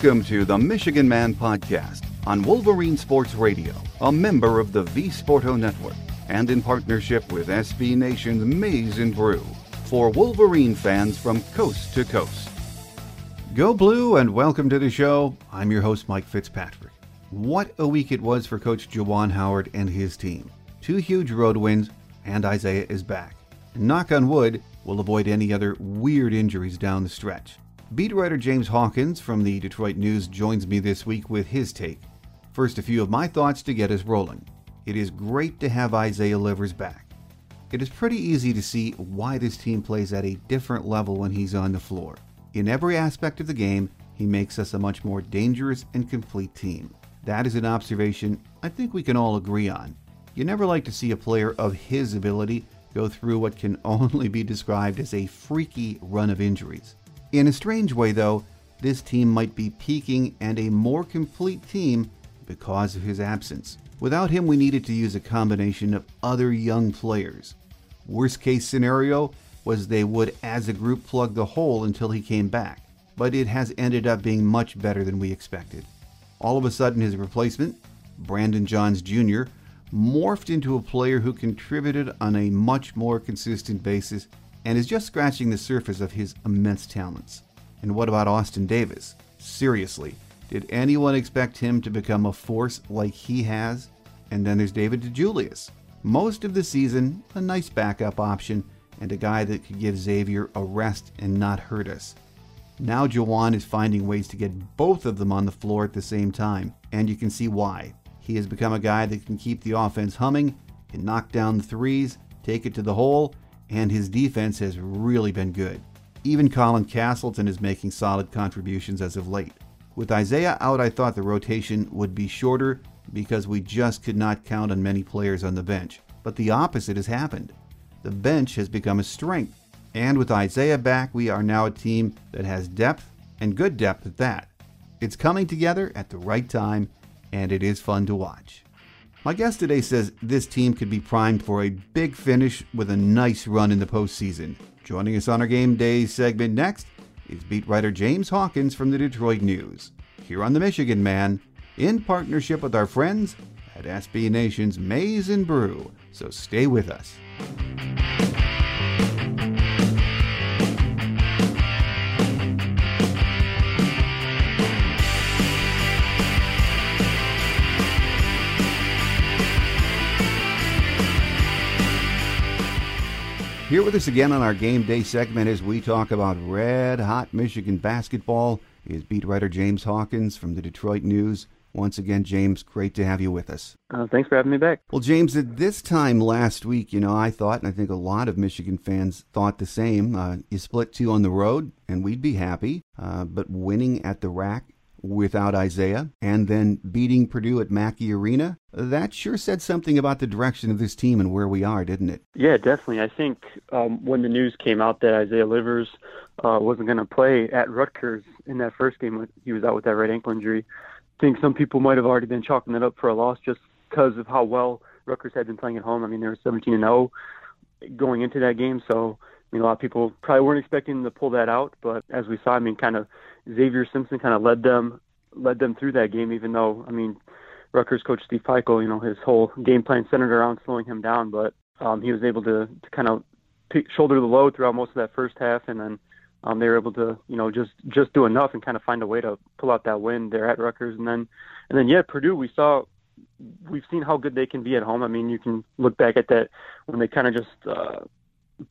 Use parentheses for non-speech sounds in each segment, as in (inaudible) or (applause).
Welcome to the Michigan Man Podcast on Wolverine Sports Radio, a member of the V Sporto Network, and in partnership with SB Nation's Maize and Brew for Wolverine fans from coast to coast. Go Blue and welcome to the show. I'm your host, Mike Fitzpatrick. What a week it was for Coach Juwan Howard and his team. Two huge road wins, and Isaiah is back. knock on wood, we'll avoid any other weird injuries down the stretch. Beat writer James Hawkins from the Detroit News joins me this week with his take. First, a few of my thoughts to get us rolling. It is great to have Isaiah Livers back. It is pretty easy to see why this team plays at a different level when he's on the floor. In every aspect of the game, he makes us a much more dangerous and complete team. That is an observation I think we can all agree on. You never like to see a player of his ability go through what can (laughs) only be described as a freaky run of injuries. In a strange way, though, this team might be peaking and a more complete team because of his absence. Without him, we needed to use a combination of other young players. Worst case scenario was they would, as a group, plug the hole until he came back, but it has ended up being much better than we expected. All of a sudden, his replacement, Brandon Johns Jr., morphed into a player who contributed on a much more consistent basis and is just scratching the surface of his immense talents. And what about Austin Davis? Seriously, did anyone expect him to become a force like he has? And then there's David DeJulius. Most of the season, a nice backup option and a guy that could give Xavier a rest and not hurt us. Now Juwan is finding ways to get both of them on the floor at the same time, and you can see why. He has become a guy that can keep the offense humming, can knock down the threes, take it to the hole, and his defense has really been good. Even Colin Castleton is making solid contributions as of late. With Isaiah out, I thought the rotation would be shorter because we just could not count on many players on the bench. But the opposite has happened. The bench has become a strength. And with Isaiah back, we are now a team that has depth and good depth at that. It's coming together at the right time, and it is fun to watch. My guest today says this team could be primed for a big finish with a nice run in the postseason. Joining us on our game day segment next is beat writer James Hawkins from the Detroit News. Here on the Michigan Man, in partnership with our friends at SB Nation's Maize and Brew. So stay with us. Here with us again on our game day segment as we talk about red hot Michigan basketball is beat writer James Hawkins from the Detroit News. Once again, James, great to have you with us. Uh, thanks for having me back. Well, James, at this time last week, you know, I thought, and I think a lot of Michigan fans thought the same. Uh, you split two on the road, and we'd be happy. Uh, but winning at the RAC without Isaiah and then beating Purdue at Mackey Arena, that sure said something about the direction of this team and where we are, didn't it? Yeah, definitely. I think um, when the news came out that Isaiah Livers uh, wasn't going to play at Rutgers in that first game, he was out with that right ankle injury. I think some people might have already been chalking that up for a loss just because of how well Rutgers had been playing at home. I mean, they were 17 and 0 going into that game, so I mean, a lot of people probably weren't expecting to pull that out, but as we saw, I mean, kind of Xavier Simpson kind of led them led them through that game. Even though, I mean, Rutgers coach Steve Pikiell, you know, his whole game plan centered around slowing him down, but um, he was able to, to kind of pick, shoulder the load throughout most of that first half, and then um, they were able to, you know, just just do enough and kind of find a way to pull out that win there at Rutgers, and then and then yeah, Purdue, we saw we've seen how good they can be at home. I mean, you can look back at that when they kind of just uh,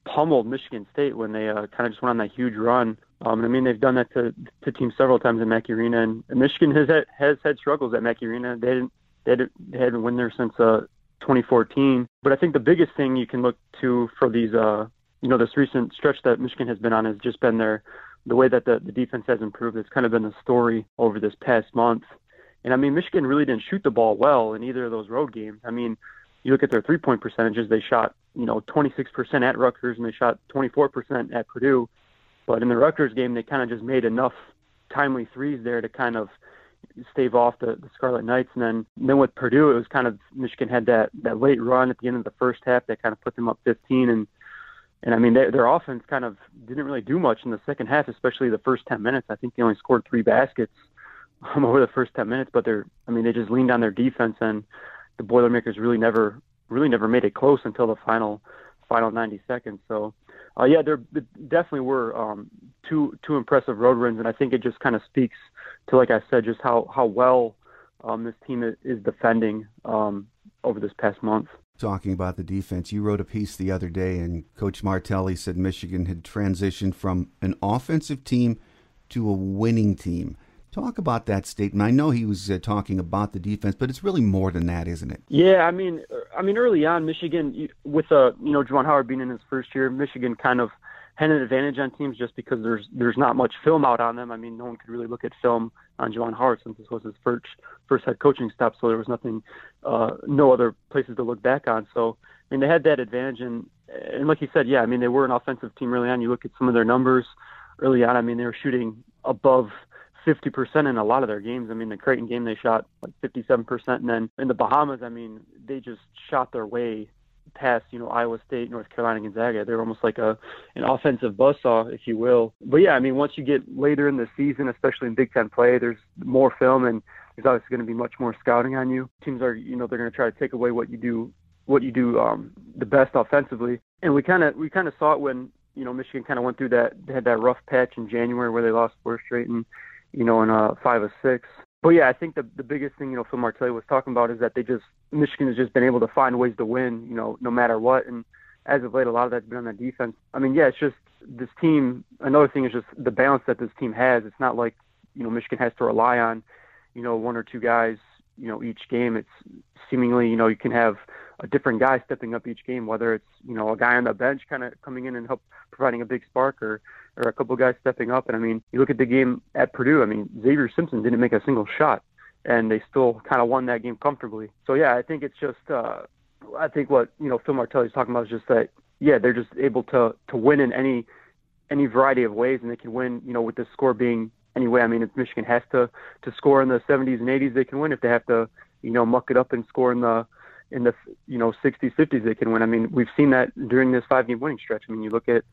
pummeled Michigan State when they uh, kind of just went on that huge run. Um, I mean, they've done that to, to teams several times in Mackey Arena, and, Michigan has had, has had struggles at Mackey Arena. They didn't they, had, they hadn't won there since uh, 2014. But I think the biggest thing you can look to for these, uh, you know, this recent stretch that Michigan has been on has just been their the way that the, the defense has improved. It's kind of been the story over this past month. And I mean, Michigan really didn't shoot the ball well in either of those road games. I mean, you look at their three point percentages, they shot, you know, 26% at Rutgers and they shot 24% at Purdue. But in the Rutgers game, they kind of just made enough timely threes there to kind of stave off the, the Scarlet Knights. And then, and then with Purdue, it was kind of Michigan had that, that late run at the end of the first half that kind of put them up 15. And, and I mean, they, their offense kind of didn't really do much in the second half, especially the first 10 minutes. I think they only scored three baskets um, (laughs) over the first 10 minutes, but they're, I mean, they just leaned on their defense and the Boilermakers really never, really never made it close until the final, final 90 seconds. So, uh, yeah, there definitely were um, two two impressive road wins, and I think it just kind of speaks to, like I said, just how how well um, this team is defending um, over this past month. Talking about the defense, you wrote a piece the other day, and Coach Martelli said Michigan had transitioned from an offensive team to a winning team. Talk about that statement. I know he was uh, talking about the defense, but it's really more than that, isn't it? Yeah, I mean, I mean, early on, Michigan, with uh, you know, Juwan Howard being in his first year, Michigan kind of had an advantage on teams just because there's there's not much film out on them. I mean, no one could really look at film on Juwan Howard since this was his first first head coaching stop, so there was nothing, uh, no other places to look back on. So, I mean, they had that advantage, and and like you said, yeah, I mean, they were an offensive team early on. You look at some of their numbers early on. I mean, they were shooting above 50% in a lot of their games. I mean, the Creighton game they shot like 57%, and then in the Bahamas, I mean, they just shot their way past, you know, Iowa State, North Carolina, Gonzaga. They're almost like a an offensive buzzsaw, if you will. But yeah, I mean, once you get later in the season, especially in Big Ten play, there's more film and there's obviously going to be much more scouting on you. Teams are, you know, they're going to try to take away what you do, what you do um, the best offensively. And we kind of we kind of saw it when you know Michigan kind of went through that had that rough patch in January where they lost four straight and you know, in a five or six. But yeah, I think the the biggest thing, you know, Phil Martelli was talking about is that they just Michigan has just been able to find ways to win, you know, no matter what. And as of late, a lot of that's been on the defense. I mean, yeah, it's just this team. Another thing is just the balance that this team has. It's not like you know Michigan has to rely on, you know, one or two guys, you know, each game. It's seemingly, you know, you can have a different guy stepping up each game, whether it's you know a guy on the bench kind of coming in and help providing a big spark, or or a couple guys stepping up. And I mean, you look at the game at Purdue. I mean, Xavier Simpson didn't make a single shot, and they still kind of won that game comfortably. So yeah, I think it's just uh, I think what you know Phil Martelli's talking about is just that yeah they're just able to to win in any any variety of ways, and they can win you know with the score being anyway. I mean, if Michigan has to to score in the 70s and 80s, they can win. If they have to you know muck it up and score in the in the you know 60s 50s they can win. I mean we've seen that during this five game winning stretch. I mean you look at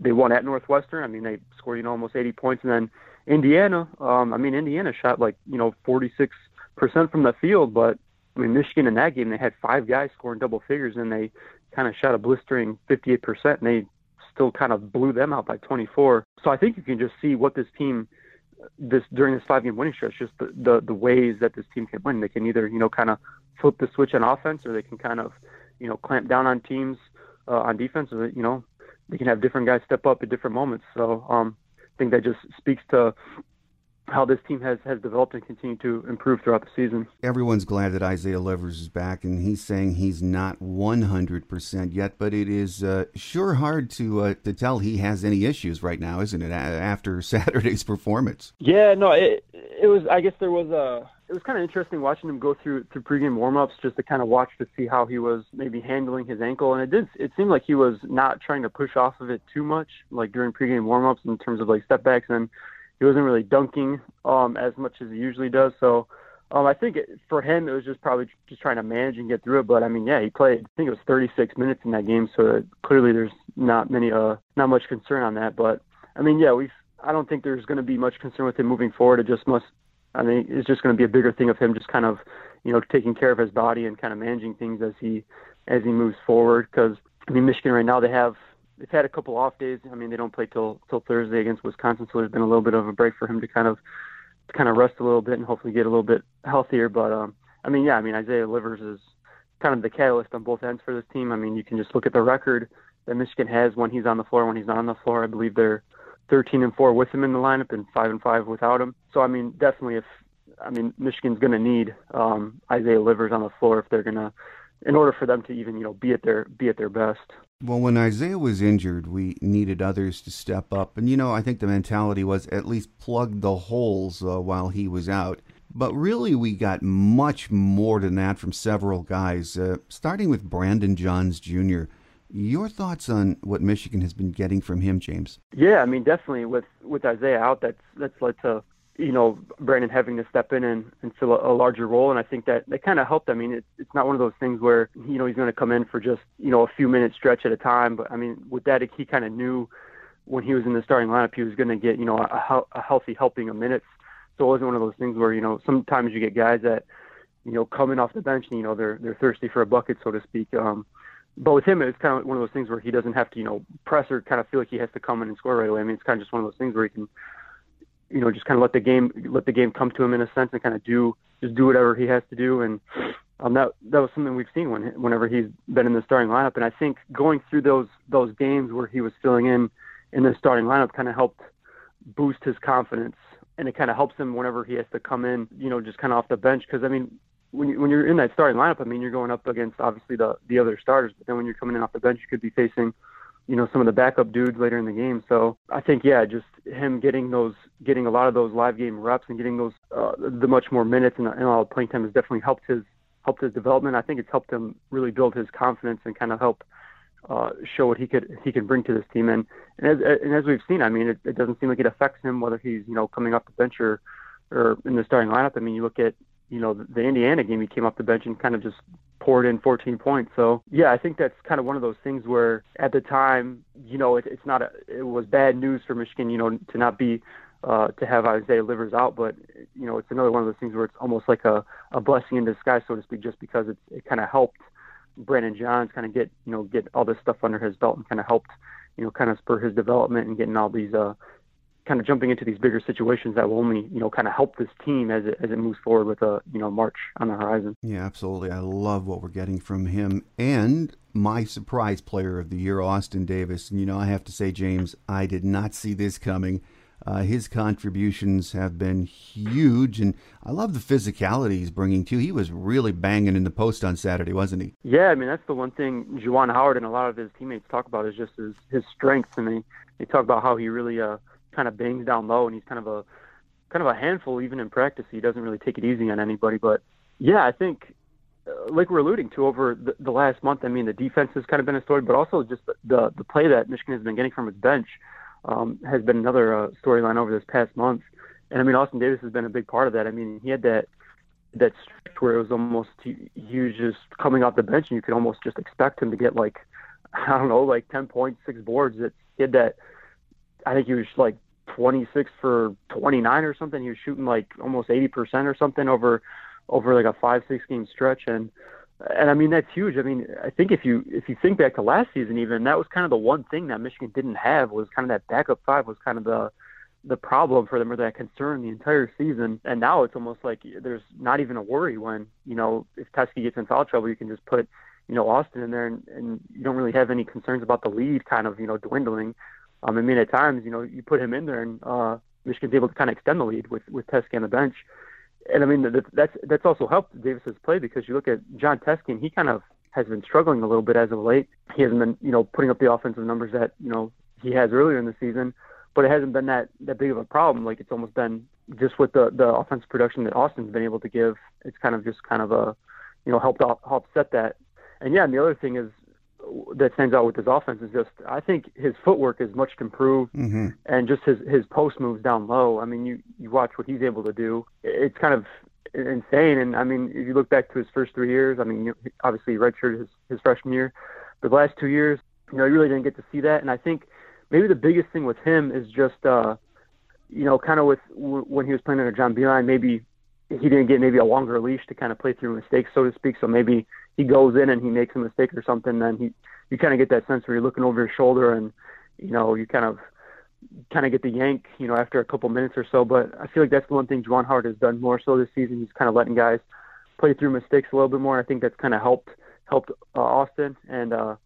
they won at Northwestern. I mean they scored you know almost 80 points and then Indiana. Um, I mean Indiana shot like you know 46 percent from the field, but I mean Michigan in that game they had five guys scoring double figures and they kind of shot a blistering 58 percent and they still kind of blew them out by 24. So I think you can just see what this team this during this five game winning stretch, just the, the the ways that this team can win. They can either you know kind of flip the switch on offense, or they can kind of you know clamp down on teams uh, on defense. Or you know they can have different guys step up at different moments. So um, I think that just speaks to how this team has, has developed and continued to improve throughout the season. Everyone's glad that Isaiah Livers is back, and he's saying he's not 100% yet, but it is uh, sure hard to uh, to tell he has any issues right now, isn't it, after (laughs) Saturday's performance? Yeah, no, it, it was, I guess there was a, it was kind of interesting watching him go through through pregame warmups just to kind of watch to see how he was maybe handling his ankle, and it did. It seemed like he was not trying to push off of it too much, like during pregame warmups in terms of like step backs and he wasn't really dunking um, as much as he usually does. So um, I think it, for him, it was just probably just trying to manage and get through it. But I mean, yeah, he played. I think it was 36 minutes in that game, so clearly there's not many, uh, not much concern on that. But I mean, yeah, we. I don't think there's going to be much concern with him moving forward. It just must. I mean, it's just going to be a bigger thing of him just kind of, you know, taking care of his body and kind of managing things as he as he moves forward. Because I mean, Michigan right now they have they've had a couple off days. I mean, they don't play till till Thursday against Wisconsin, so there's been a little bit of a break for him to kind of to kind of rest a little bit and hopefully get a little bit healthier. But um, I mean, yeah, I mean Isaiah Livers is kind of the catalyst on both ends for this team. I mean, you can just look at the record that Michigan has when he's on the floor, when he's not on the floor. I believe they're 13 and four with him in the lineup and five and five without him. So I mean, definitely if I mean Michigan's going to need um, Isaiah Livers on the floor if they're going to in order for them to even you know be at their be at their best. Well, when Isaiah was injured, we needed others to step up. And, you know, I think the mentality was at least plug the holes uh, while he was out. But really, we got much more than that from several guys, uh, starting with Brandon Johns Jr. Your thoughts on what Michigan has been getting from him, James? Yeah, I mean, definitely with with Isaiah out, that's that's led to you know, Brandon having to step in and, and fill a, a larger role. And I think that that kind of helped. I mean, it, it's not one of those things where, you know, he's going to come in for just, you know, a few minutes stretch at a time. But I mean, with that, he kind of knew when he was in the starting lineup, he was going to get, you know, a, a healthy helping of minutes So it wasn't one of those things where you know sometimes you get guys that you know coming off the bench and you know they're they're thirsty for a bucket, so to speak. Um, but with him, it's kind of one of those things where he doesn't have to you know press or kind of feel like he has to come in and score right away. I mean, it's kind of just one of those things where he can you know just kind of let the game let the game come to him in a sense and kind of do just do whatever he has to do. And um, that that was something we've seen when whenever he's been in the starting lineup. And I think going through those those games where he was filling in in the starting lineup kind of helped boost his confidence. And it kind of helps him whenever he has to come in you know just kind of off the bench. Because I mean when you, when you're in that starting lineup I mean you're going up against obviously the the other starters but then when you're coming in off the bench you could be facing you know some of the backup dudes later in the game. So I think yeah, just him getting those, getting a lot of those live game reps and getting those uh, the much more minutes and, and all the playing time has definitely helped his helped his development. I think it's helped him really build his confidence and kind of help uh, show what he could he can bring to this team. And and as, and as we've seen, I mean, it, it doesn't seem like it affects him whether he's you know coming off the bench or or in the starting lineup. I mean, you look at you know the Indiana game, he came off the bench and kind of just poured in 14 points. So yeah, I think that's kind of one of those things where at the time, you know, it, it's not a, it was bad news for Michigan, you know, to not be uh, to have Isaiah Livers out, but you know, it's another one of those things where it's almost like a, a blessing in disguise, so to speak, just because it, it kind of helped Brandon Johns kind of get you know get all this stuff under his belt and kind of helped you know kind of spur his development and getting all these uh, kind of jumping into these bigger situations that will only you know kind of help this team as it as it moves forward with a you know March on the horizon. Yeah, absolutely. I love what we're getting from him and my surprise player of the year, Austin Davis. And you know, I have to say, James, I did not see this coming. Uh, his contributions have been huge, and I love the physicality he's bringing too. He was really banging in the post on Saturday, wasn't he? Yeah, I mean that's the one thing Juwan Howard and a lot of his teammates talk about is just his his strength, and they they talk about how he really uh kind of bangs down low, and he's kind of a kind of a handful even in practice. He doesn't really take it easy on anybody. But yeah, I think uh, like we're alluding to over the, the last month. I mean, the defense has kind of been a story, but also just the the, the play that Michigan has been getting from its bench um, has been another uh, storyline over this past month. And I mean, Austin Davis has been a big part of that. I mean, he had that that stretch where it was almost he, he was just coming off the bench, and you could almost just expect him to get like (laughs) I don't know, like ten points, six boards. It he had that. I think he was like 26 for 29 or something. He was shooting like almost 80% or something over over like a five six game stretch and and I mean that's huge. I mean I think if you if you think back to last season even that was kind of the one thing that Michigan didn't have was kind of that backup five was kind of the the problem for them or that concern the entire season. And now it's almost like there's not even a worry when you know if Teske gets in foul trouble you can just put you know Austin in there and, and you don't really have any concerns about the lead kind of you know dwindling um, I mean, at times, you know, you put him in there, and uh, Michigan's able to kind of extend the lead with with Teske on the bench. And I mean, that, that's that's also helped Davis's play because you look at Jon Teske, and he kind of has been struggling a little bit as of late. He hasn't been, you know, putting up the offensive numbers that you know he has earlier in the season, but it hasn't been that that big of a problem. Like it's almost been just with the the offensive production that Austin's been able to give. It's kind of just kind of a, you know, helped help set that. And yeah, and the other thing is that stands out with his offense is just I think his footwork is much improved, mm-hmm. and just his his post moves down low. I mean, you you watch what he's able to do. It's kind of insane. And I mean, if you look back to his first three years, I mean, obviously redshirted his his freshman year, but the last two years, you know, you really didn't get to see that. And I think maybe the biggest thing with him is just, uh, you know, kind of with w- when he was playing under John Beilein, maybe he didn't get maybe a longer leash to kind of play through mistakes, so to speak. So maybe he goes in and he makes a mistake or something, then he you kind of get that sense where you're looking over your shoulder and you know you kind of kind of get the yank, you know, after a couple minutes or so. But I feel like that's the one thing Juwan Howard has done more so this season. He's kind of letting guys play through mistakes a little bit more. I think that's kind of helped helped uh, Austin, and uh,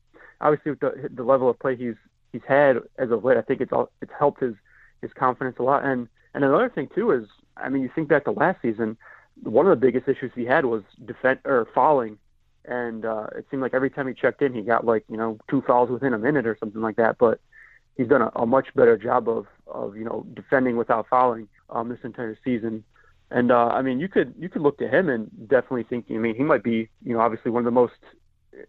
obviously with the the level of play he's he's had as of late, I think it's all it's helped his his confidence a lot. And and another thing too is, I mean, you think back to last season, one of the biggest issues he had was defend or falling and uh, it seemed like every time he checked in, he got like you know two fouls within a minute or something like that. But he's done a, a much better job of of you know defending without fouling um, this entire season. And uh, I mean, you could you could look to him and definitely think. I mean, he might be you know obviously one of the most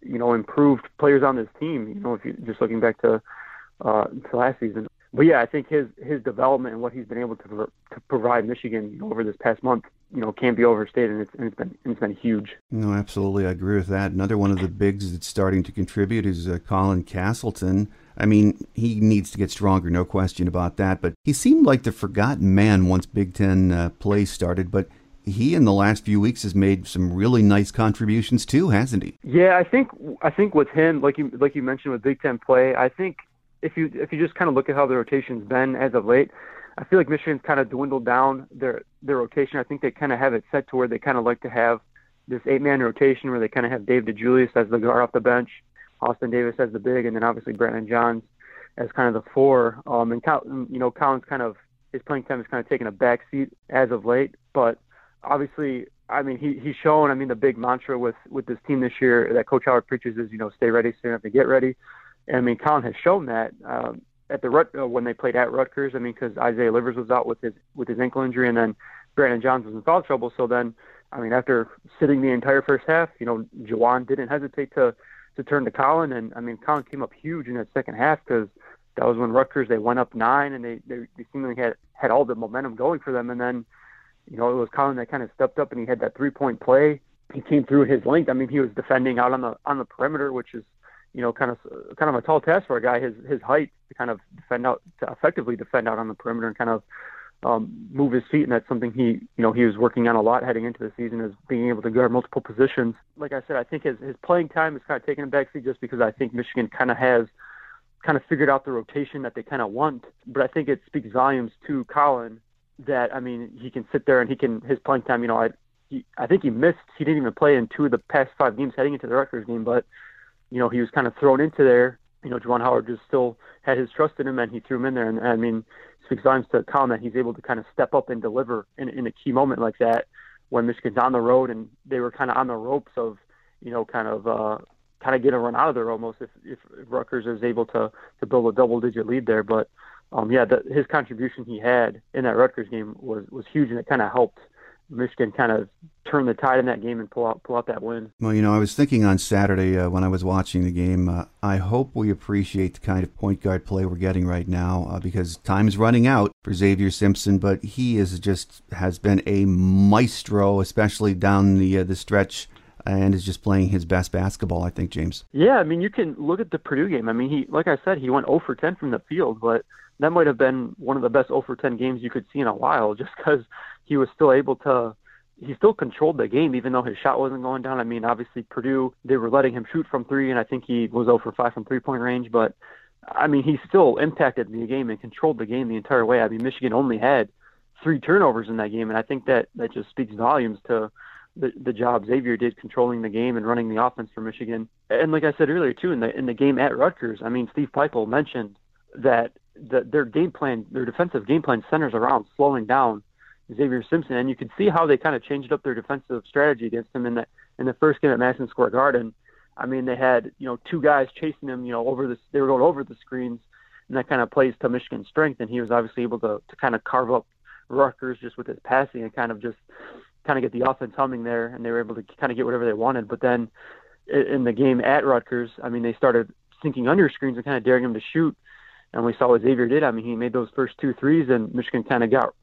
you know improved players on this team. You know, if you just looking back to uh, to last season. But yeah, I think his his development and what he's been able to to provide Michigan over this past month you know can't be overstated and it's, and it's been it's been huge no absolutely i agree with that another one of the bigs that's starting to contribute is uh, colin castleton I mean, he needs to get stronger, no question about that. But he seemed like the forgotten man once Big Ten uh, play started. But he in the last few weeks has made some really nice contributions too, hasn't he? Yeah, I think I think with him, like you like you mentioned with Big Ten play, I think if you if you just kind of look at how the rotation's been as of late, I feel like Michigan's kind of dwindled down their their rotation. I think they kind of have it set to where they kind of like to have this eight man rotation where they kind of have Dave DeJulius as the guard off the bench, Austin Davis as the big, and then obviously Brandon Johns as kind of the four. Um, and you know Colin's kind of his playing time is kind of taken a back seat as of late, but obviously, I mean, he he's shown. I mean, the big mantra with with this team this year that Coach Howard preaches is, you know, stay ready, you have to get ready. And I mean, Colin has shown that um, at the uh, when they played at Rutgers. I mean, because Isaiah Livers was out with his with his ankle injury, and then Brandon Johns was in foul trouble. So then, I mean, after sitting the entire first half, you know, Juwan didn't hesitate to to turn to Colin, and I mean, Colin came up huge in that second half because that was when Rutgers they went up nine, and they they, they seemingly had had all the momentum going for them, and then you know, it was Colin that kind of stepped up and he had that three point play. He came through his length. I mean, he was defending out on the on the perimeter, which is, you know, kind of kind of a tall task for a guy his his height to kind of defend out to effectively defend out on the perimeter and kind of um, move his feet, and that's something he, you know, he was working on a lot heading into the season, is being able to guard multiple positions. Like I said, I think his his playing time is kind of taking a backseat just because I think Michigan kind of has kind of figured out the rotation that they kind of want. But I think it speaks volumes to Colin that I mean he can sit there and he can his playing time. You know, I he, I think he missed. He didn't even play in two of the past five games heading into the Rutgers game, but you know he was kind of thrown into there. You know, Juwan Howard just still had his trust in him, and he threw him in there. And, I mean, speaks volumes to Colin that he's able to kind of step up and deliver in, in a key moment like that when Michigan's on the road and they were kind of on the ropes of, you know, kind of uh, kind of get a run out of there almost if, if Rutgers is able to to build a double digit lead there. But um, yeah, the, his contribution he had in that Rutgers game was was huge, and it kind of helped Michigan kind of turn the tide in that game and pull out pull out that win. Well, you know, I was thinking on Saturday uh, when I was watching the game, uh, I hope we appreciate the kind of point guard play we're getting right now uh, because time is running out for Xavier Simpson, but he is just has been a maestro, especially down the uh, the stretch. And is just playing his best basketball, I think, James. Yeah, I mean, you can look at the Purdue game. I mean, he, like I said, he went 0 for 10 from the field, but that might have been one of the best 0 for 10 games you could see in a while, (laughs) just because he was still able to. He still controlled the game, even though his shot wasn't going down. I mean, obviously Purdue they were letting him shoot from three, and I think he was 0 for 5 from three point range. But I mean, he still impacted the game and controlled the game the entire way. I mean, Michigan only had three turnovers in that game, and I think that that just speaks volumes to the the job Xavier did controlling the game and running the offense for Michigan. And like I said earlier too, in the in the game at Rutgers, I mean, Steve Pikiell mentioned that the, their game plan, their defensive game plan centers around slowing down Xavier Simpson, and you can see how they kind of changed up their defensive strategy against him in the in the first game at Madison Square Garden. I mean, they had you know two guys chasing him, you know, over the they were going over the screens, and that kind of plays to Michigan's strength, and he was obviously able to to kind of carve up Rutgers just with his passing and kind of just kind of get the offense humming there, and they were able to kind of get whatever they wanted. But then in the game at Rutgers, I mean, they started sinking under screens and kind of daring him to shoot and we saw what Xavier did. I mean, he made those first two threes, and Michigan kind of got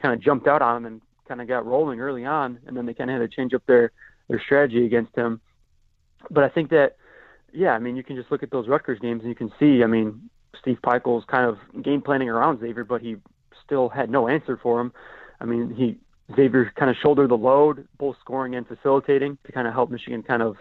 kind of jumped out on him and kind of got rolling early on, and then they kind of had to change up their their strategy against him. But I think that, yeah, I mean, you can just look at those Rutgers games and you can see, I mean, Steve Pikiell's kind of game planning around Xavier, but he still had no answer for him. I mean, he Xavier kind of shouldered the load, both scoring and facilitating, to kind of help Michigan kind of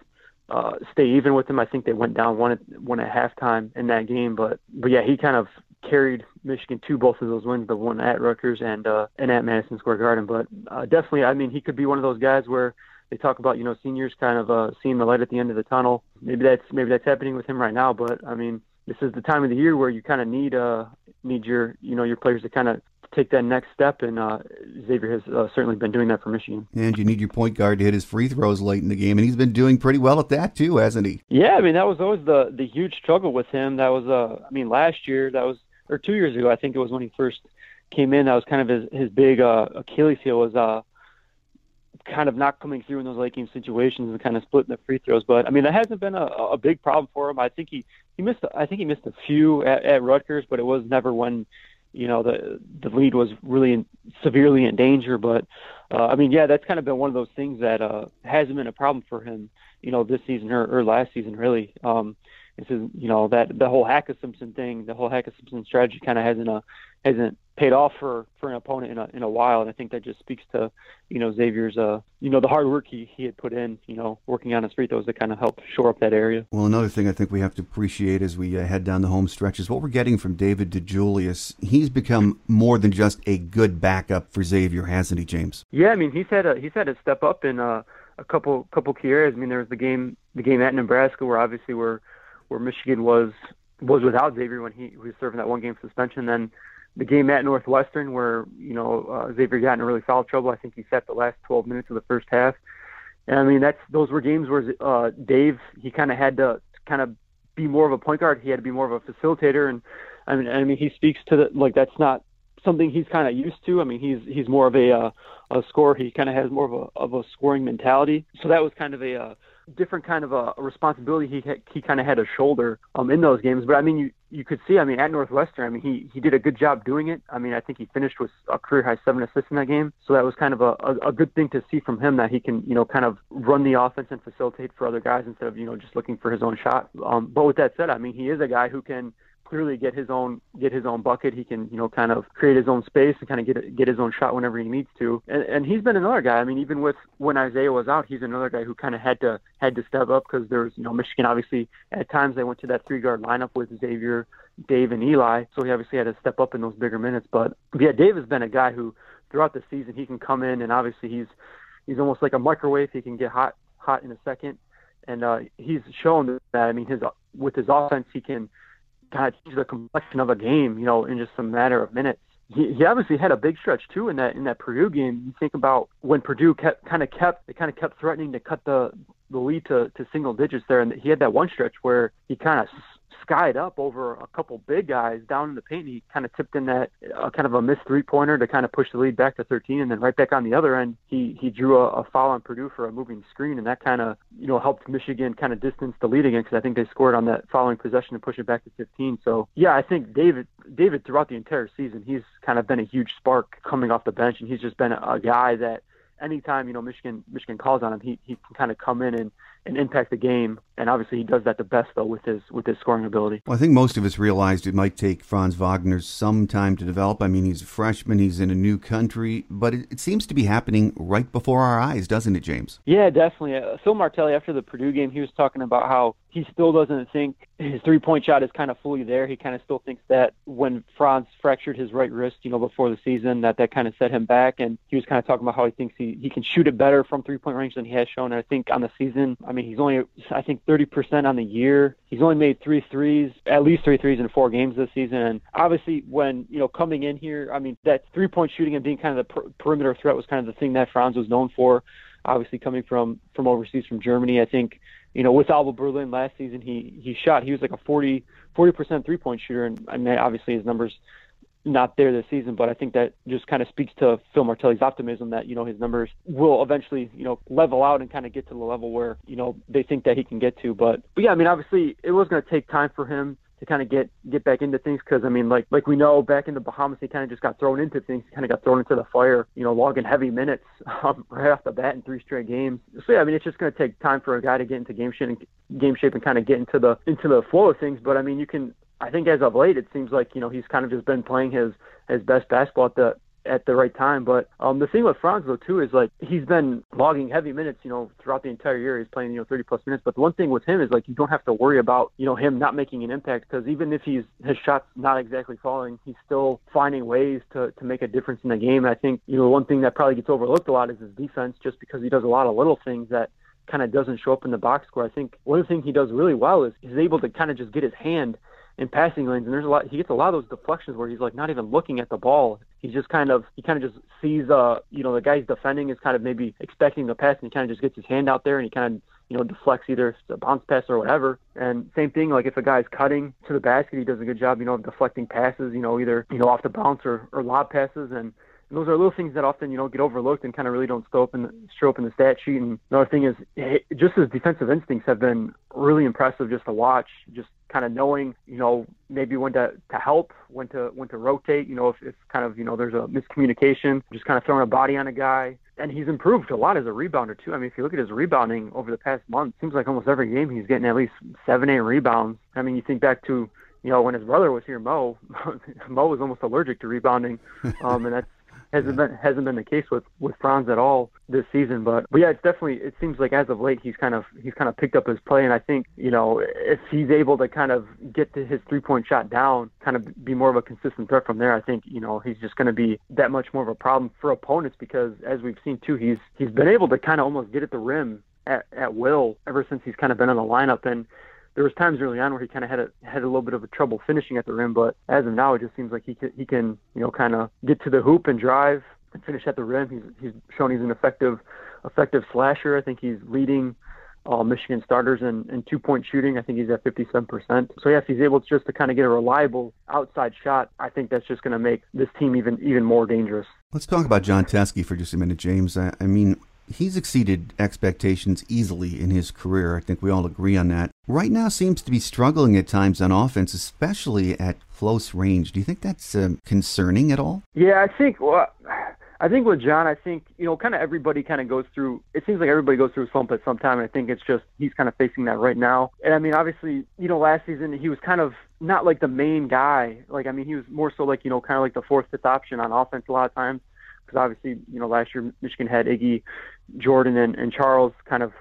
uh, stay even with him. I think they went down one at one at halftime in that game, but but yeah, he kind of carried Michigan to both of those wins, the one at Rutgers and uh, and at Madison Square Garden. But uh, definitely, I mean, he could be one of those guys where they talk about you know seniors kind of uh, seeing the light at the end of the tunnel. Maybe that's maybe that's happening with him right now. But I mean, this is the time of the year where you kind of need uh need your you know your players to kind of take that next step, and uh, Xavier has uh, certainly been doing that for Michigan. And you need your point guard to hit his free throws late in the game, and he's been doing pretty well at that too, hasn't he? Yeah, I mean that was always the the huge struggle with him. That was uh, I mean last year that was or two years ago I think it was when he first came in. That was kind of his his big uh, Achilles heel was uh kind of not coming through in those late game situations and kind of splitting the free throws. But I mean, that hasn't been a, a big problem for him. I think he he missed I think he missed a few at, at Rutgers, but it was never when you know the the lead was really in, severely in danger. But uh, I mean, yeah, that's kind of been one of those things that uh, hasn't been a problem for him, you know, this season or, or last season really. Um, this is you know that the whole Hacka Simpson thing, the whole Hacka Simpson strategy kind of hasn't uh, hasn't paid off for for an opponent in a in a while, and I think that just speaks to you know Xavier's uh you know the hard work he he had put in, you know working on his free throws to kind of help shore up that area. Well, another thing I think we have to appreciate as we uh, head down the home stretch is what we're getting from David DeJulius. He's become more than just a good backup for Xavier, hasn't he, James? Yeah, I mean he's had a he's had to step up in uh, a couple couple key areas. I mean there was the game the game at Nebraska where obviously where where Michigan was was without Xavier when he was serving that one game suspension. Then the game at Northwestern where you know uh, Xavier got in really foul trouble. I think he sat the last 12 minutes of the first half. And I mean that's those were games where uh, Dave he kind of had to kind of be more of a point guard. He had to be more of a facilitator. And I mean I mean he speaks to the like that's not something he's kind of used to. I mean he's he's more of a uh, a scorer. He kind of has more of a of a scoring mentality. So that was kind of a uh, different kind of a responsibility he he kind of had to shoulder um in those games. But I mean, you you could see, I mean, at Northwestern, I mean, he he did a good job doing it. I mean, I think he finished with a career high seven assists in that game. So that was kind of a, a, a good thing to see from him that he can, you know, kind of run the offense and facilitate for other guys instead of, you know, just looking for his own shot. Um, but with that said, I mean, he is a guy who can clearly get his own get his own bucket. He can you know kind of create his own space and kind of get get his own shot whenever he needs to. And, and he's been another guy. I mean, even with when Isaiah was out, he's another guy who kind of had to had to step up because there was you know Michigan obviously at times they went to that three guard lineup with Xavier, Dave, and Eli. So he obviously had to step up in those bigger minutes. But yeah, Dave has been a guy who throughout the season he can come in and obviously he's he's almost like a microwave. He can get hot hot in a second. And uh, he's shown that. I mean, his with his offense, he can of change the complexion of a game, you know, in just a matter of minutes. He, he obviously had a big stretch too in that in that Purdue game. You think about when Purdue kept kind of kept they kind of kept threatening to cut the the lead to, to single digits there, and he had that one stretch where he kind of skied up over a couple big guys down in the paint. He kind of tipped in that uh, kind of a missed three pointer to kind of push the lead back to 13, and then right back on the other end, he he drew a, a foul on Purdue for a moving screen, and that kind of you know helped Michigan kind of distance the lead again because I think they scored on that following possession and push it back to 15. So yeah, I think David David throughout the entire season, he's kind of been a huge spark coming off the bench, and he's just been a, a guy that anytime you know Michigan Michigan calls on him, he he can kind of come in and and impact the game. And obviously, he does that the best though with his with his scoring ability. Well, I think most of us realized it might take Franz Wagner some time to develop. I mean, he's a freshman, he's in a new country, but it, it seems to be happening right before our eyes, doesn't it, James? Yeah, definitely. Uh, Phil Martelli after the Purdue game, he was talking about how he still doesn't think his three point shot is kind of fully there. He kind of still thinks that when Franz fractured his right wrist, you know, before the season, that that kind of set him back. And he was kind of talking about how he thinks he, he can shoot it better from three point range than he has shown. And I think on the season, I mean, he's only, I think, 30% on the year. He's only made three threes, at least three threes in four games this season. And obviously, when, you know, coming in here, I mean, that three point shooting and being kind of the per- perimeter threat was kind of the thing that Franz was known for obviously coming from from overseas from Germany. I think you know with Alba Berlin last season he he shot he was like a 40 percent three point shooter, and I mean obviously his numbers not there this season, but I think that just kind of speaks to Phil Martelli's optimism that you know his numbers will eventually you know level out and kind of get to the level where you know they think that he can get to. But but yeah, I mean obviously it was going to take time for him to kind of get get back into things because I mean like like we know back in the Bahamas he kind of just got thrown into things kind of got thrown into the fire you know logging heavy minutes (laughs) um, right off the bat in three straight games so yeah I mean it's just going to take time for a guy to get into game shape and game shape and kind of get into the into the flow of things but I mean you can I think as of late it seems like you know he's kind of just been playing his his best basketball at the at the right time. But um, the thing with Franz though too is like he's been logging heavy minutes, you know, throughout the entire year. He's playing you know 30 plus minutes. But the one thing with him is like you don't have to worry about you know him not making an impact because even if he's his shots not exactly falling, he's still finding ways to to make a difference in the game. And I think you know one thing that probably gets overlooked a lot is his defense, just because he does a lot of little things that kind of doesn't show up in the box score. I think one of the things he does really well is he's able to kind of just get his hand in passing lanes, and there's a lot. He gets a lot of those deflections where he's like not even looking at the ball. He's just kind of he kind of just sees uh you know the guy's defending is kind of maybe expecting the pass, and he kind of just gets his hand out there and he kind of you know deflects either a bounce pass or whatever. And same thing like if a guy's cutting to the basket, he does a good job you know of deflecting passes, you know either you know off the bounce or or lob passes and. And those are little things that often you know get overlooked and kind of really don't show up in the stat sheet. And another thing is, just his defensive instincts have been really impressive just to watch. Just kind of knowing, you know, maybe when to, to help, when to when to rotate, you know, if, if kind of, you know, there's a miscommunication, just kind of throwing a body on a guy, and he's improved a lot as a rebounder too. I mean, if you look at his rebounding over the past month, seems like almost every game he's getting at least seven, eight rebounds. I mean, you think back to you know when his brother was here, Mo. (laughs) Mo was almost allergic to rebounding, (laughs) um, and that's hasn't been hasn't been the case with with Franz at all this season. But but yeah, it's definitely it seems like as of late he's kind of he's kind of picked up his play, and I think you know if he's able to kind of get to his three point shot down, kind of be more of a consistent threat from there, I think you know he's just going to be that much more of a problem for opponents because as we've seen too, he's he's been able to kind of almost get at the rim at, at will ever since he's kind of been in the lineup and there was times early on where he kind of had a had a little bit of a trouble finishing at the rim, but as of now, it just seems like he can he can you know kind of get to the hoop and drive and finish at the rim. He's he's shown he's an effective effective slasher. I think he's leading all Michigan starters in, in two point shooting. I think he's at 57%. So yes, he's able to just to kind of get a reliable outside shot. I think that's just going to make this team even even more dangerous. Let's talk about Jon Teske for just a minute, James. I, I mean, he's exceeded expectations easily in his career. I think we all agree on that. Right now seems to be struggling at times on offense, especially at close range. Do you think that's um, concerning at all? Yeah, I think well, I think with Jon, I think you know, kind of everybody kind of goes through. It seems like everybody goes through a slump at some time. And I think it's just he's kind of facing that right now. And I mean, obviously, you know, last season he was kind of not like the main guy. Like I mean, he was more so like you know, kind of like the fourth, fifth option on offense a lot of times because obviously, you know, last year Michigan had Iggy, Jordan, and, and Charles kind of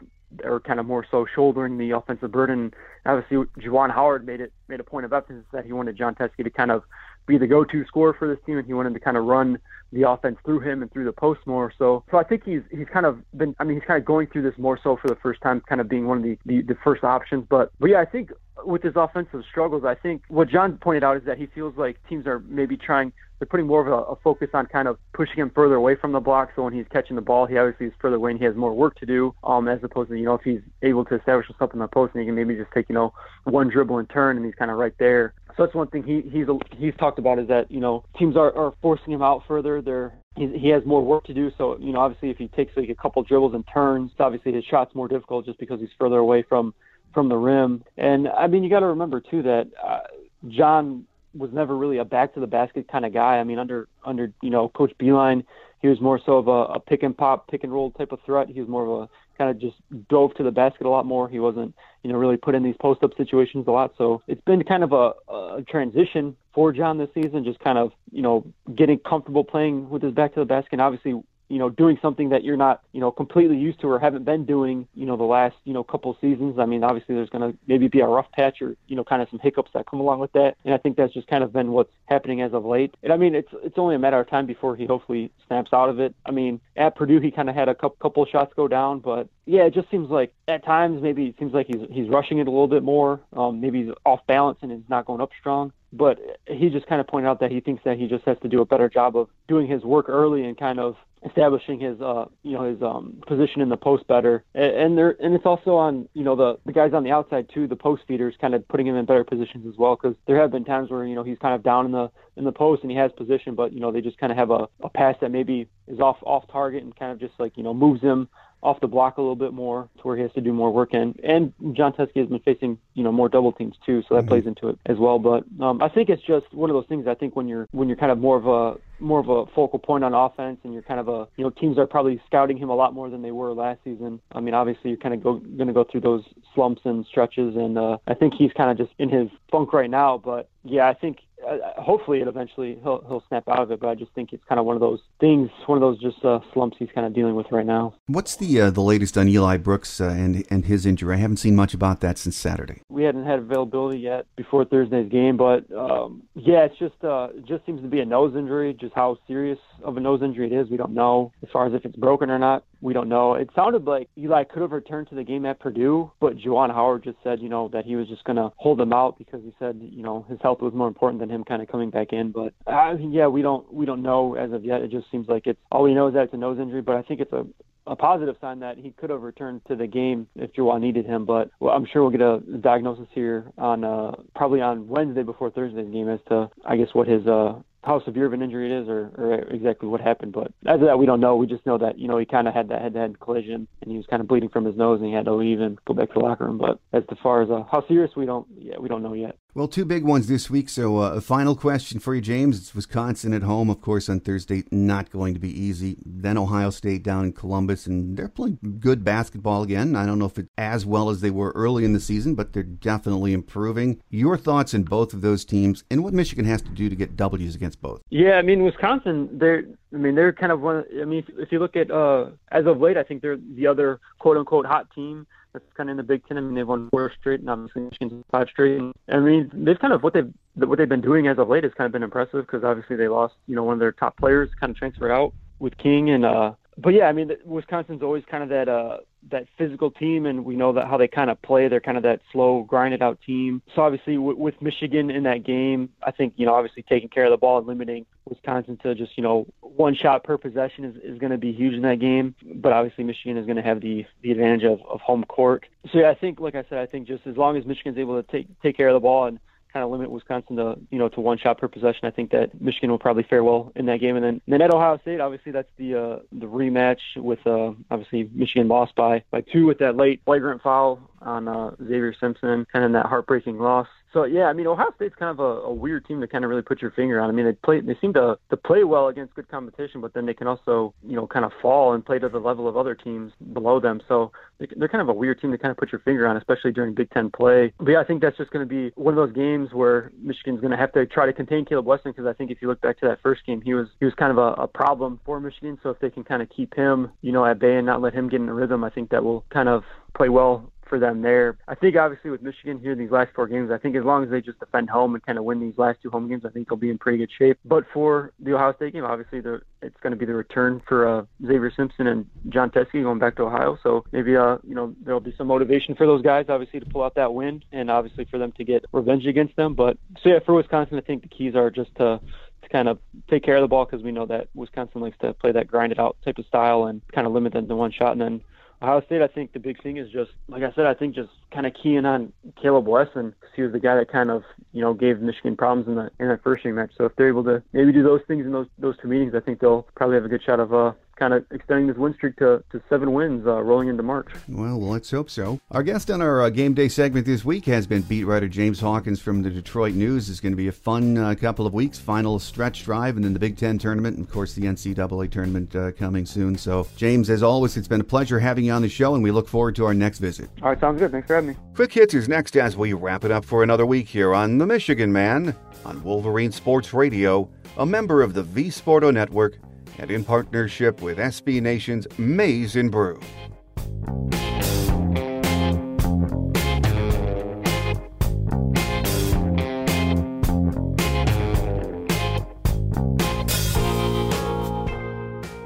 or kind of more so shouldering the offensive burden. Obviously, Juwan Howard made it made a point of emphasis that he wanted Jon Teske to kind of be the go-to scorer for this team, and he wanted to kind of run the offense through him and through the post more. So, so I think he's he's kind of been. I mean, he's kind of going through this more so for the first time, kind of being one of the the, the first options. But but yeah, I think with his offensive struggles, I think what Jon pointed out is that he feels like teams are maybe trying they're putting more of a, a, focus on kind of pushing him further away from the block. So when he's catching the ball, he obviously is further away and he has more work to do. Um, as opposed to you know if he's able to establish himself in the post and he can maybe just take you know one dribble and turn and he's kind of right there. So that's one thing he he's he's talked about is that you know teams are, are forcing him out further. They're he, has more work to do. So you know obviously if he takes like a couple dribbles and turns, obviously his shot's more difficult just because he's further away from from the rim. And I mean you got to remember too that uh, Jon was never really a back to the basket kind of guy. I mean, under under you know Coach Beilein, he was more so of a, a pick and pop, pick and roll type of threat. He was more of a kind of just dove to the basket a lot more. He wasn't you know really put in these post up situations a lot. So it's been kind of a, a transition for Jon this season, just kind of you know getting comfortable playing with his back to the basket. And obviously, you know, doing something that you're not, you know, completely used to or haven't been doing, you know, the last, you know, couple of seasons. I mean, obviously there's going to maybe be a rough patch or, you know, kind of some hiccups that come along with that. And I think that's just kind of been what's happening as of late. And I mean, it's it's only a matter of time before he hopefully snaps out of it. I mean, at Purdue he kind of had a couple couple shots go down, but yeah, it just seems like at times maybe it seems like he's he's rushing it a little bit more. Um, maybe he's off balance and he's not going up strong but he just kind of pointed out that he thinks that he just has to do a better job of doing his work early and kind of establishing his uh you know his um position in the post better. And and there and it's also on you know the the guys on the outside too the post feeders kind of putting him in better positions as well because there have been times where you know he's kind of down in the in the post and he has position but you know they just kind of have a, a pass that maybe is off off target and kind of just like you know moves him off the block a little bit more to where he has to do more work in. And Jon Teske has been facing, you know, more double teams too, so that mm-hmm. plays into it as well. But um, I think it's just one of those things. I think when you're when you're kind of more of a more of a focal point on offense, and you're kind of a you know teams are probably scouting him a lot more than they were last season. I mean, obviously you're kind of go, going to go through those slumps and stretches, and uh, I think he's kind of just in his funk right now. But yeah, I think uh, hopefully it eventually he'll he'll snap out of it. But I just think it's kind of one of those things, one of those just uh, slumps he's kind of dealing with right now. What's the uh, the latest on Eli Brooks uh, and and his injury? I haven't seen much about that since Saturday. We hadn't had availability yet before Thursday's game, but um, yeah, it's just uh, it just seems to be a nose injury. Just how serious of a nose injury it is, we don't know. As far as if it's broken or not, we don't know. It sounded like Eli could have returned to the game at Purdue, but Juwan Howard just said, you know, that he was just going to hold him out because he said, you know, his health was more important than him kind of coming back in. But uh, yeah, we don't we don't know as of yet. It just seems like it's all we know is that it's a nose injury, but I think it's a a positive sign that he could have returned to the game if Juwan needed him. But well, I'm sure we'll get a diagnosis here on uh, probably on Wednesday before Thursday's game as to I guess what his uh, how severe of an injury it is or, or exactly what happened. But as of that, we don't know. We just know that you know he kind of had that head-to-head collision and he was kind of bleeding from his nose and he had to leave and go back to the locker room. But as far as uh, how serious, we don't yeah we don't know yet. Well, two big ones this week. So, uh, a final question for you, James. It's Wisconsin at home, of course, on Thursday. Not going to be easy. Then Ohio State down in Columbus, and they're playing good basketball again. I don't know if it's as well as they were early in the season, but they're definitely improving. Your thoughts on both of those teams and what Michigan has to do to get W's against both? Yeah, I mean, Wisconsin, they're I mean, they're kind of one. I mean, if, if you look at uh, as of late, I think they're the other quote unquote hot team that's kind of in the Big Ten. I mean, they've won four straight, and obviously Michigan's five straight. And, I mean, they've kind of what they've what they've been doing as of late has kind of been impressive because obviously they lost, you know, one of their top players, kind of transferred out with King, and uh, but yeah, I mean, Wisconsin's always kind of that uh, that physical team, and we know that how they kind of play. They're kind of that slow, grinded out team. So obviously, w- with Michigan in that game, I think you know, obviously taking care of the ball and limiting Wisconsin to just you know one shot per possession is, is going to be huge in that game. But obviously, Michigan is going to have the the advantage of, of home court. So yeah, I think, like I said, I think just as long as Michigan's able to take take care of the ball and kind of limit Wisconsin to you know to one shot per possession. I think that Michigan will probably fare well in that game. And then, and then at Ohio State, obviously that's the uh, the rematch with uh, obviously Michigan lost by by two with that late flagrant foul on uh, Xavier Simpson, kind of that heartbreaking loss. So yeah, I mean Ohio State's kind of a, a weird team to kind of really put your finger on. I mean they play they seem to to play well against good competition, but then they can also you know kind of fall and play to the level of other teams below them. So they're kind of a weird team to kind of put your finger on, especially during Big Ten play. But yeah, I think that's just going to be one of those games where Michigan's going to have to try to contain Caleb Wesson because I think if you look back to that first game, he was he was kind of a, a problem for Michigan. So if they can kind of keep him you know at bay and not let him get in a rhythm, I think that will kind of play well for them there. I think obviously with Michigan here in these last four games, I think as long as they just defend home and kind of win these last two home games, I think they'll be in pretty good shape. But for the Ohio State game, obviously the, it's going to be the return for uh, Xavier Simpson and Jon Teske going back to Ohio. So maybe uh you know there'll be some motivation for those guys obviously to pull out that win and obviously for them to get revenge against them. But so yeah, for Wisconsin, I think the keys are just to to kind of take care of the ball because we know that Wisconsin likes to play that grinded out type of style and kind of limit them to one shot and then Ohio State, I think the big thing is just, like I said, I think just kind of keying on Caleb Wesson because he was the guy that kind of, you know, gave Michigan problems in the in that first game match. So if they're able to maybe do those things in those those two meetings, I think they'll probably have a good shot of uh, kind of extending this win streak to, to seven wins uh, rolling into March. Well, let's hope so. Our guest on our uh, game day segment this week has been beat writer James Hawkins from the Detroit News. It's going to be a fun uh, couple of weeks, final stretch drive, and then the Big Ten tournament, and of course the NCAA tournament uh, coming soon. So, James, as always, it's been a pleasure having you on the show, and we look forward to our next visit. All right, sounds good. Thanks for having me. Quick Hits is next as we wrap it up for another week here on The Michigan Man on Wolverine Sports Radio, a member of the V Sporto Network and in partnership with SB Nation's Maize and Brew.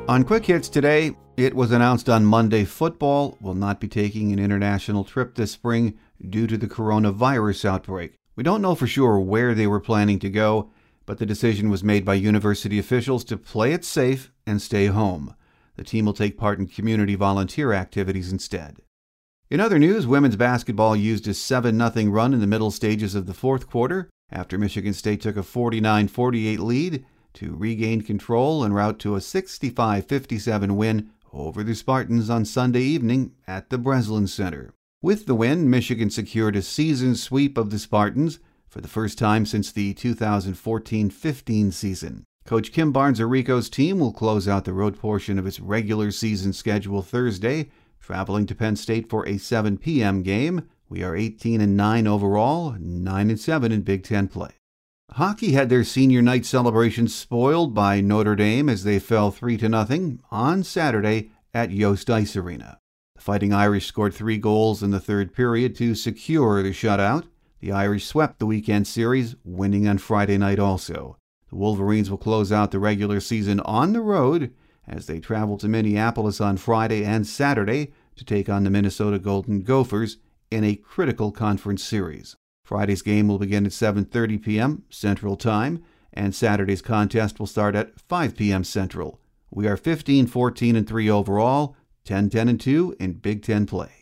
On Quick Hits today, it was announced on Monday football will not be taking an international trip this spring due to the coronavirus outbreak. We don't know for sure where they were planning to go, but the decision was made by university officials to play it safe and stay home. The team will take part in community volunteer activities instead. In other news, women's basketball used a 7 0 run in the middle stages of the fourth quarter after Michigan State took a 49 48 lead to regain control en route to a 65 57 win over the Spartans on Sunday evening at the Breslin Center. With the win, Michigan secured a season sweep of the Spartans for the first time since the 2014 15 season. Coach Kim Barnes Arico's team will close out the road portion of its regular season schedule Thursday, traveling to Penn State for a 7 p.m. game. We are 18 and 9 overall, 9 and 7 in Big Ten play. Hockey had their senior night celebration spoiled by Notre Dame as they fell 3 to nothing on Saturday at Yost Ice Arena. The Fighting Irish scored three goals in the third period to secure the shutout. The Irish swept the weekend series, winning on Friday night also. The Wolverines will close out the regular season on the road as they travel to Minneapolis on Friday and Saturday to take on the Minnesota Golden Gophers in a critical conference series. Friday's game will begin at 7:30 p.m. Central Time, and Saturday's contest will start at 5 p.m. Central. We are 15, 14, and 3 overall, 10, 10, and 2 in Big Ten play.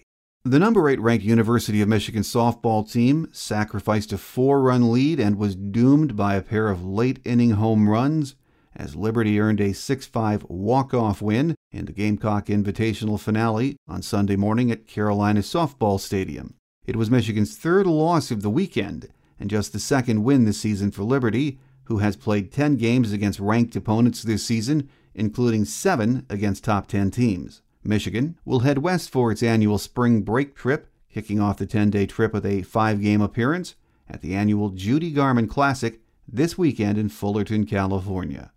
The number 8 ranked University of Michigan softball team sacrificed a four run lead and was doomed by a pair of late inning home runs as Liberty earned a 6 5 walk off win in the Gamecock Invitational finale on Sunday morning at Carolina Softball Stadium. It was Michigan's third loss of the weekend and just the second win this season for Liberty, who has played 10 games against ranked opponents this season, including 7 against top 10 teams. Michigan will head west for its annual spring break trip, kicking off the 10 day trip with a five game appearance at the annual Judy Garman Classic this weekend in Fullerton, California.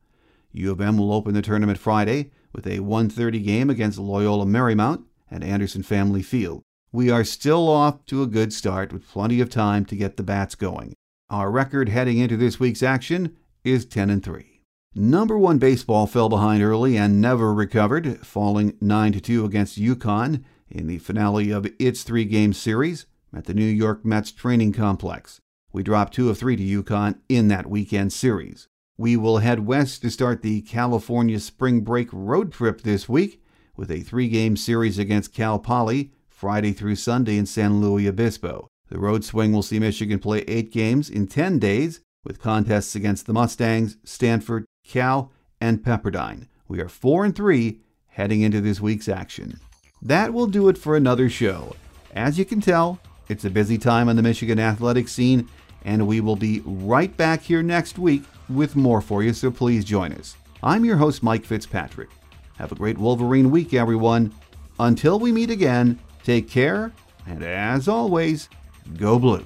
U of M will open the tournament Friday with a 1:30 game against Loyola Marymount at Anderson Family Field. We are still off to a good start with plenty of time to get the bats going. Our record heading into this week's action is 10 and 3. Number 1 baseball fell behind early and never recovered, falling 9 to 2 against UConn in the finale of its three-game series at the New York Mets training complex. We dropped 2 of 3 to UConn in that weekend series. We will head west to start the California spring break road trip this week with a three game series against Cal Poly Friday through Sunday in San Luis Obispo. The road swing will see Michigan play eight games in 10 days with contests against the Mustangs, Stanford, Cal, and Pepperdine. We are 4 and 3 heading into this week's action. That will do it for another show. As you can tell, it's a busy time on the Michigan athletic scene, and we will be right back here next week with more for you, so please join us. I'm your host, Mike Fitzpatrick. Have a great Wolverine week, everyone. Until we meet again, take care, and as always, go blue.